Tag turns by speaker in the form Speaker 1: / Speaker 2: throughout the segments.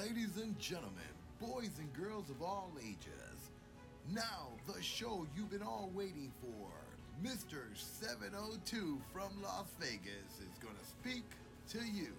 Speaker 1: ladies and gentlemen, boys and girls of all ages. Now, the show you've been all waiting for. Mr. 702 from Las Vegas is going to speak to you.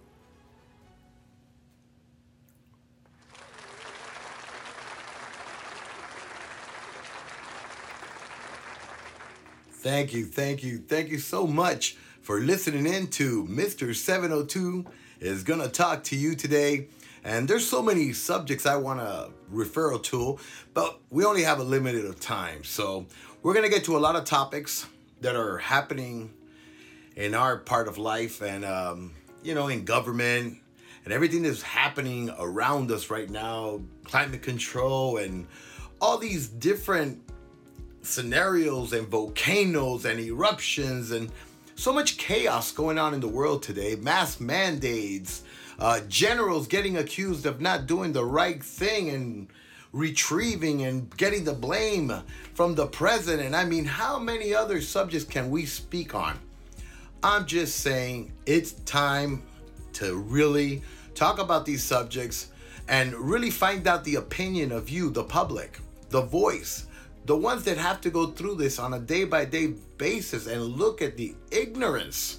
Speaker 1: Thank you, thank you, thank you so much for listening in to Mr. 702 is going to talk to you today. And there's so many subjects I want to refer to, but we only have a limited of time. So we're going to get to a lot of topics that are happening in our part of life and, um, you know, in government and everything that's happening around us right now, climate control and all these different scenarios and volcanoes and eruptions and so much chaos going on in the world today mass mandates uh, generals getting accused of not doing the right thing and retrieving and getting the blame from the president. I mean how many other subjects can we speak on? I'm just saying it's time to really talk about these subjects and really find out the opinion of you the public the voice the ones that have to go through this on a day by day basis and look at the ignorance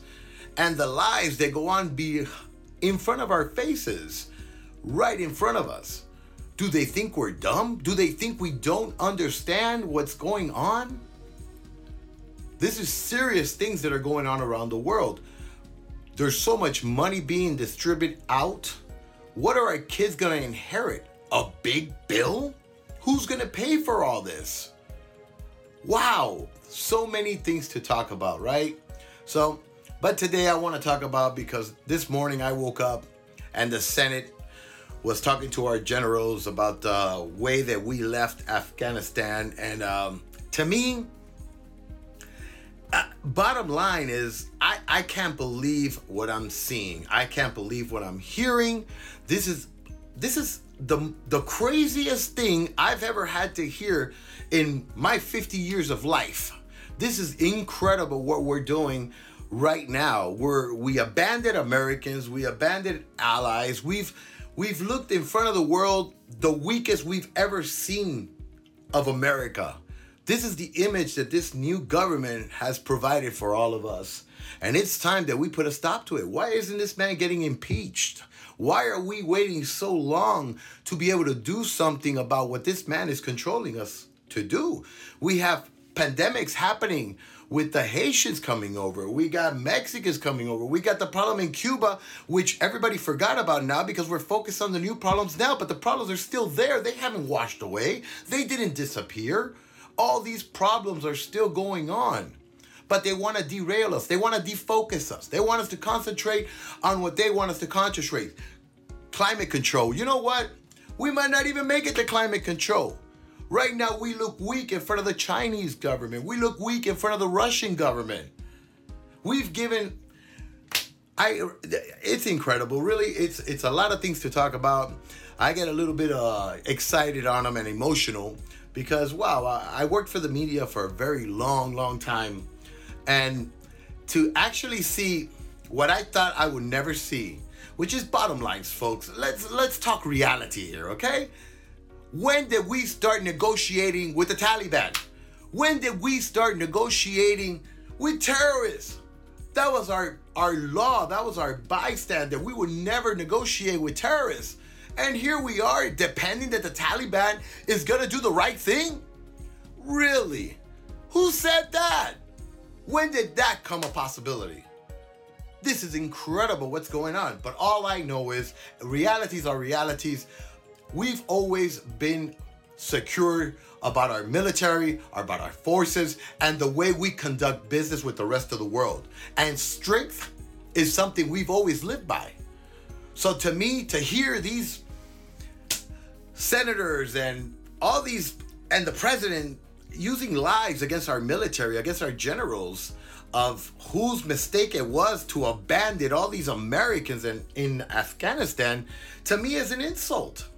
Speaker 1: and the lies that go on be in front of our faces, right in front of us. Do they think we're dumb? Do they think we don't understand what's going on? This is serious things that are going on around the world. There's so much money being distributed out. What are our kids going to inherit? A big bill? Who's going to pay for all this? Wow, so many things to talk about, right? So, but today I want to talk about because this morning I woke up and the Senate was talking to our generals about the way that we left Afghanistan. And um, to me, uh, bottom line is I, I can't believe what I'm seeing. I can't believe what I'm hearing. This is this is the the craziest thing I've ever had to hear in my 50 years of life. This is incredible what we're doing right now. We're we abandoned Americans, we abandoned allies. We've we've looked in front of the world the weakest we've ever seen of America. This is the image that this new government has provided for all of us. And it's time that we put a stop to it. Why isn't this man getting impeached? Why are we waiting so long to be able to do something about what this man is controlling us to do? We have pandemics happening with the Haitians coming over. We got Mexicans coming over. We got the problem in Cuba, which everybody forgot about now because we're focused on the new problems now, but the problems are still there. They haven't washed away, they didn't disappear. All these problems are still going on. But they want to derail us. They want to defocus us. They want us to concentrate on what they want us to concentrate. Climate control. You know what? We might not even make it to climate control. Right now, we look weak in front of the Chinese government. We look weak in front of the Russian government. We've given. I. It's incredible. Really, it's it's a lot of things to talk about. I get a little bit uh, excited on them and emotional because wow, I worked for the media for a very long, long time, and to actually see what I thought I would never see, which is bottom lines, folks. Let's let's talk reality here, okay? When did we start negotiating with the Taliban? When did we start negotiating with terrorists? That was our, our law, that was our bystander. We would never negotiate with terrorists. And here we are, depending that the Taliban is gonna do the right thing? Really? Who said that? When did that come a possibility? This is incredible what's going on. But all I know is realities are realities. We've always been secure about our military, about our forces, and the way we conduct business with the rest of the world. And strength is something we've always lived by. So to me, to hear these senators and all these, and the president using lies against our military, against our generals, of whose mistake it was to abandon all these Americans in, in Afghanistan, to me is an insult.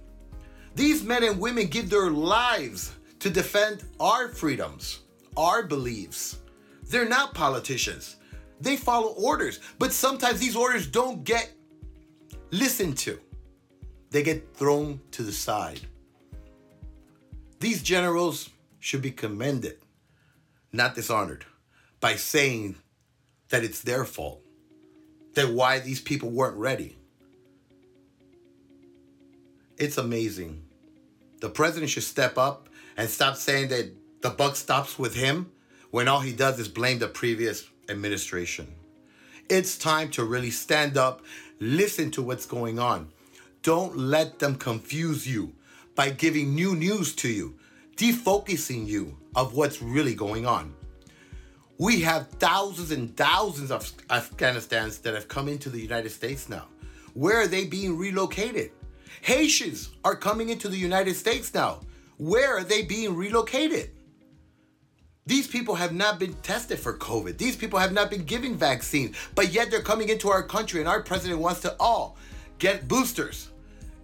Speaker 1: These men and women give their lives to defend our freedoms, our beliefs. They're not politicians. They follow orders, but sometimes these orders don't get listened to. they get thrown to the side. These generals should be commended, not dishonored, by saying that it's their fault, that why these people weren't ready. It's amazing. The president should step up and stop saying that the buck stops with him when all he does is blame the previous administration. It's time to really stand up, listen to what's going on. Don't let them confuse you by giving new news to you, defocusing you of what's really going on. We have thousands and thousands of Afghanistans that have come into the United States now. Where are they being relocated? Haitians are coming into the United States now. Where are they being relocated? These people have not been tested for COVID. These people have not been given vaccines, but yet they're coming into our country, and our president wants to all get boosters,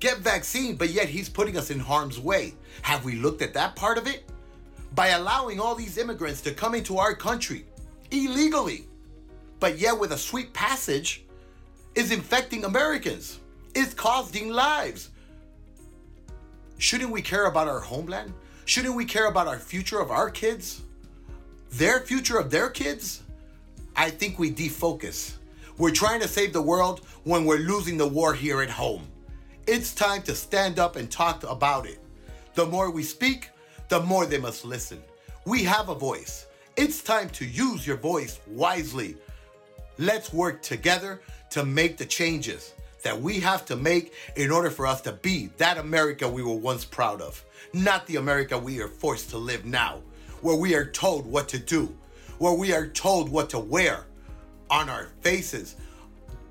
Speaker 1: get vaccine, but yet he's putting us in harm's way. Have we looked at that part of it? By allowing all these immigrants to come into our country illegally, but yet with a sweet passage, is infecting Americans, is costing lives. Shouldn't we care about our homeland? Shouldn't we care about our future of our kids? their future of their kids, I think we defocus. We're trying to save the world when we're losing the war here at home. It's time to stand up and talk about it. The more we speak, the more they must listen. We have a voice. It's time to use your voice wisely. Let's work together to make the changes that we have to make in order for us to be that America we were once proud of, not the America we are forced to live now where we are told what to do, where we are told what to wear on our faces,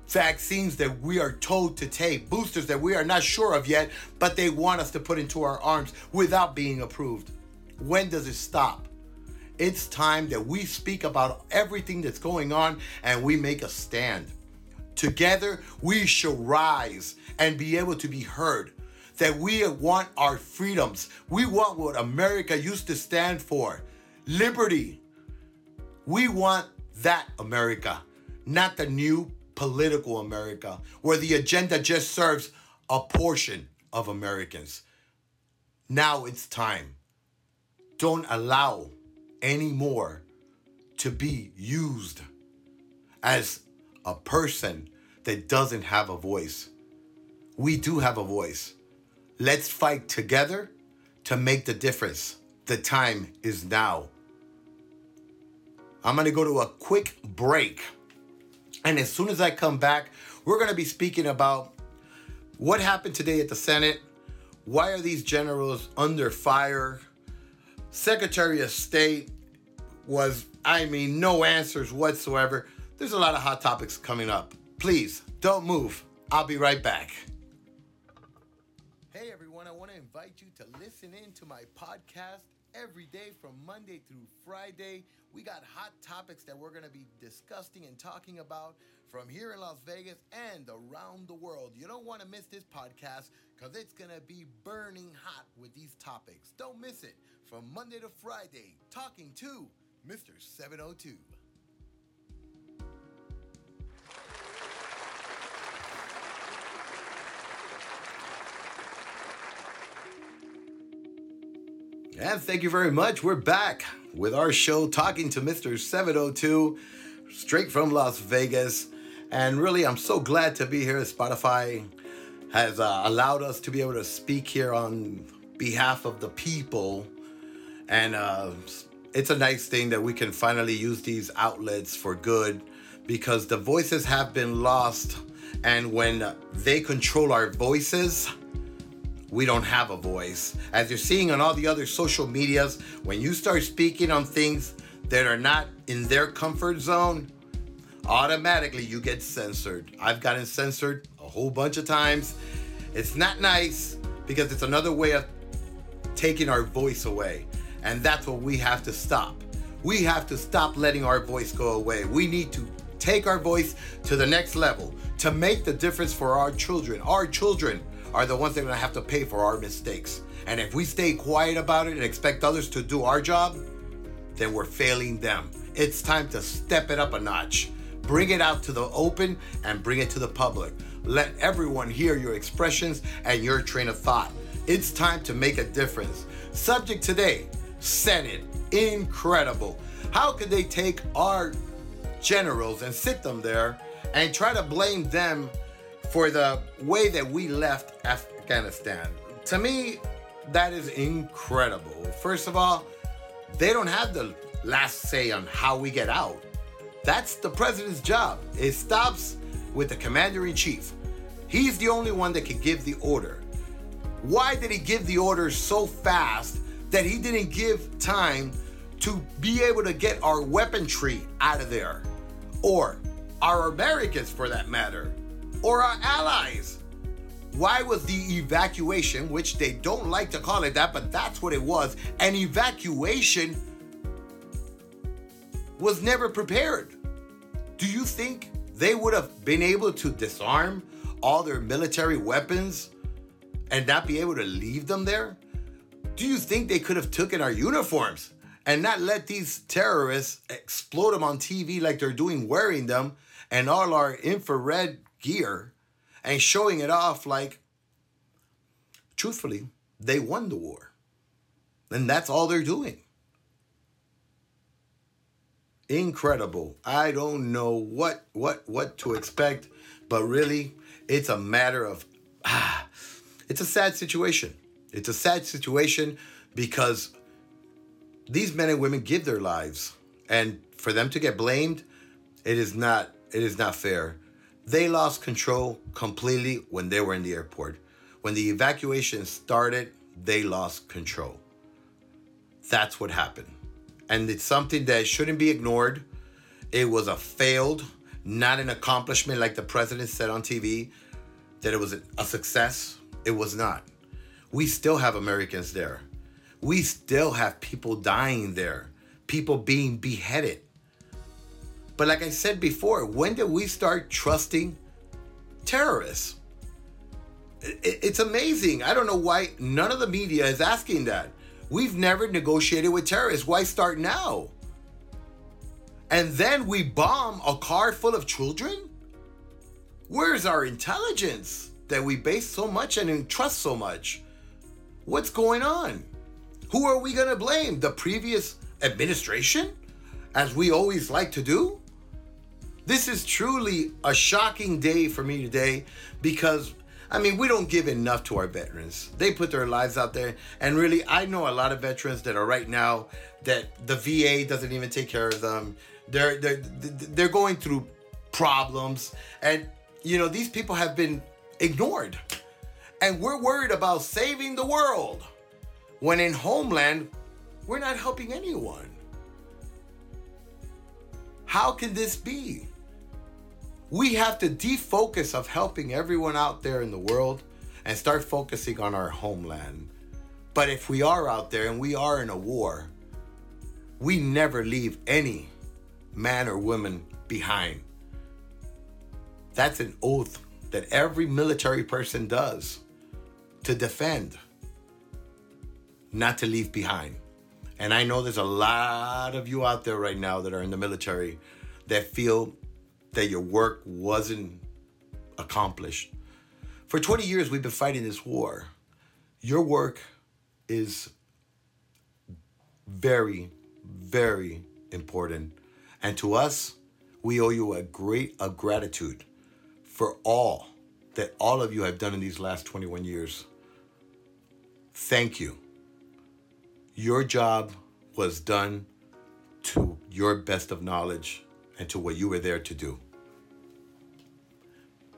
Speaker 1: vaccines that we are told to take, boosters that we are not sure of yet, but they want us to put into our arms without being approved. When does it stop? It's time that we speak about everything that's going on and we make a stand. Together, we shall rise and be able to be heard that we want our freedoms. We want what America used to stand for liberty. We want that America, not the new political America where the agenda just serves a portion of Americans. Now it's time. Don't allow anymore to be used as a person that doesn't have a voice. We do have a voice. Let's fight together to make the difference. The time is now. I'm going to go to a quick break. And as soon as I come back, we're going to be speaking about what happened today at the Senate. Why are these generals under fire? Secretary of State was, I mean, no answers whatsoever. There's a lot of hot topics coming up. Please don't move. I'll be right back. Hey everyone, I want to invite you to listen in to my podcast every day from Monday through Friday. We got hot topics that we're going to be discussing and talking about from here in Las Vegas and around the world. You don't want to miss this podcast because it's going to be burning hot with these topics. Don't miss it from Monday to Friday, talking to Mr. 702. And thank you very much. We're back with our show talking to Mr. 702 straight from Las Vegas. And really, I'm so glad to be here. Spotify has uh, allowed us to be able to speak here on behalf of the people. And uh, it's a nice thing that we can finally use these outlets for good because the voices have been lost. And when they control our voices, we don't have a voice. As you're seeing on all the other social medias, when you start speaking on things that are not in their comfort zone, automatically you get censored. I've gotten censored a whole bunch of times. It's not nice because it's another way of taking our voice away. And that's what we have to stop. We have to stop letting our voice go away. We need to take our voice to the next level to make the difference for our children. Our children are the ones that are going to have to pay for our mistakes. And if we stay quiet about it and expect others to do our job, then we're failing them. It's time to step it up a notch. Bring it out to the open and bring it to the public. let everyone hear your expressions and your train of thought. It's time to make a difference. Subject today Senate. Incredible. How could they take our generals and sit them there and try to blame them for the way that we left Afghanistan? To me, that is incredible. First of all, they don't have the last say on how we get out. That's the president's job. It stops with the commander in chief. He's the only one that can give the order. Why did he give the order so fast that he didn't give time to be able to get our weaponry out of there? Or our Americans, for that matter, or our allies? Why was the evacuation, which they don't like to call it that, but that's what it was, an evacuation was never prepared. Do you think they would have been able to disarm all their military weapons and not be able to leave them there? Do you think they could have taken our uniforms and not let these terrorists explode them on TV like they're doing wearing them and all our infrared gear and showing it off like truthfully, they won the war. And that's all they're doing incredible. I don't know what what what to expect, but really, it's a matter of ah, it's a sad situation. It's a sad situation because these men and women give their lives, and for them to get blamed, it is not it is not fair. They lost control completely when they were in the airport. When the evacuation started, they lost control. That's what happened and it's something that shouldn't be ignored. It was a failed, not an accomplishment like the president said on TV, that it was a success. It was not. We still have Americans there. We still have people dying there, people being beheaded. But like I said before, when did we start trusting terrorists? It's amazing. I don't know why none of the media is asking that. We've never negotiated with terrorists. Why start now? And then we bomb a car full of children? Where's our intelligence that we base so much and trust so much? What's going on? Who are we going to blame? The previous administration? As we always like to do? This is truly a shocking day for me today because I mean, we don't give enough to our veterans. They put their lives out there. And really, I know a lot of veterans that are right now that the VA doesn't even take care of them. They're they're they're going through problems and you know, these people have been ignored. And we're worried about saving the world. When in homeland, we're not helping anyone. How can this be? We have to defocus of helping everyone out there in the world and start focusing on our homeland. But if we are out there and we are in a war, we never leave any man or woman behind. That's an oath that every military person does to defend, not to leave behind. And I know there's a lot of you out there right now that are in the military that feel that your work wasn't accomplished. For 20 years, we've been fighting this war. Your work is very, very important. And to us, we owe you a great a gratitude for all that all of you have done in these last 21 years. Thank you. Your job was done to your best of knowledge and to what you were there to do.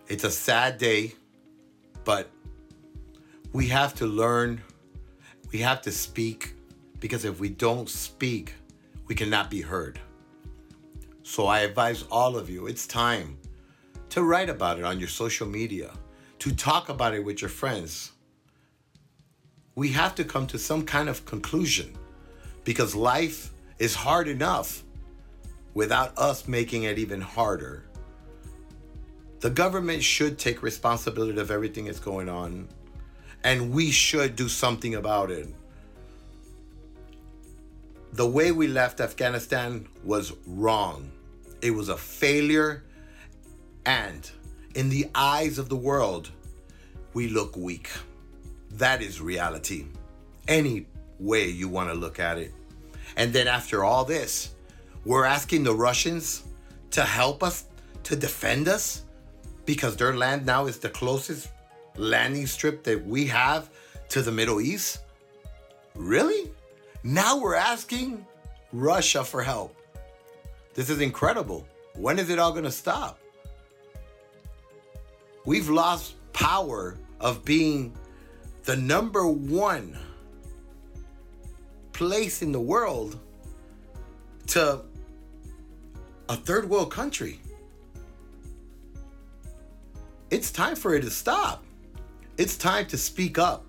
Speaker 1: It's a sad day, but we have to learn, we have to speak, because if we don't speak, we cannot be heard. So I advise all of you, it's time to write about it on your social media, to talk about it with your friends. We have to come to some kind of conclusion because life is hard enough without us making it even harder. The government should take responsibility of everything that's going on, and we should do something about it. The way we left Afghanistan was wrong. It was a failure, and in the eyes of the world, we look weak. That is reality. Any way you want to look at it. And then after all this, we're asking the Russians to help us, to defend us, because their land now is the closest landing strip that we have to the Middle East? Really? Now we're asking Russia for help. This is incredible. When is it all going to stop? We've lost power of being the number one place in the world to a third world country. It's time for it to stop. It's time to speak up.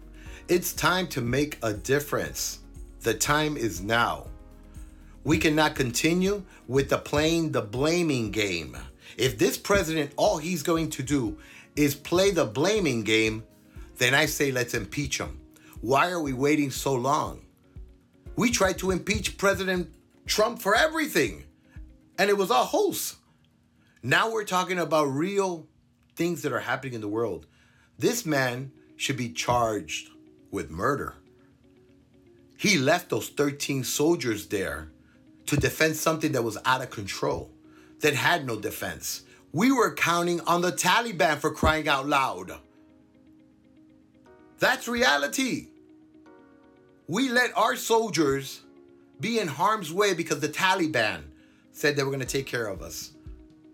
Speaker 1: It's time to make a difference. The time is now. We cannot continue with the playing the blaming game. If this president, all he's going to do is play the blaming game, then I say let's impeach him. Why are we waiting so long? We tried to impeach President Trump for everything, and it was a hoax. Now we're talking about real things that are happening in the world. This man should be charged with murder. He left those 13 soldiers there to defend something that was out of control, that had no defense. We were counting on the Taliban for crying out loud. That's reality. We let our soldiers be in harm's way because the Taliban said they were going to take care of us,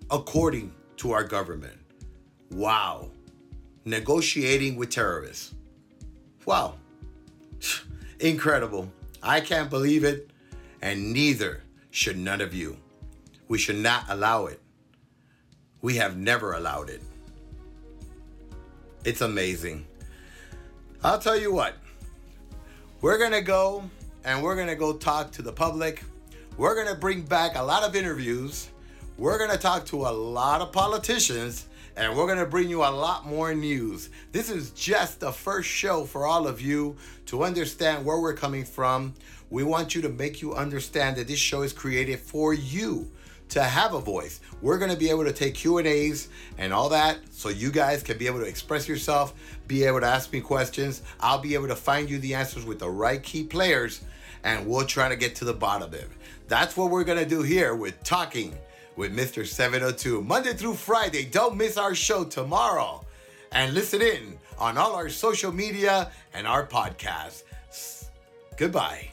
Speaker 1: according to our government. Wow. Negotiating with terrorists. Wow. Incredible. I can't believe it, and neither should none of you. We should not allow it. We have never allowed it. It's amazing. I'll tell you what, we're going to go and we're going to go talk to the public. We're going to bring back a lot of interviews. We're going to talk to a lot of politicians and we're going to bring you a lot more news. This is just the first show for all of you to understand where we're coming from. We want you to make you understand that this show is created for you to have a voice. We're going to be able to take Q&As and all that so you guys can be able to express yourself, be able to ask me questions. I'll be able to find you the answers with the right key players and we'll try to get to the bottom of it. That's what we're to do here with Talking with Mr. 702. Monday through Friday. Don't miss our show tomorrow. And listen in on all our social media and our podcast. Goodbye.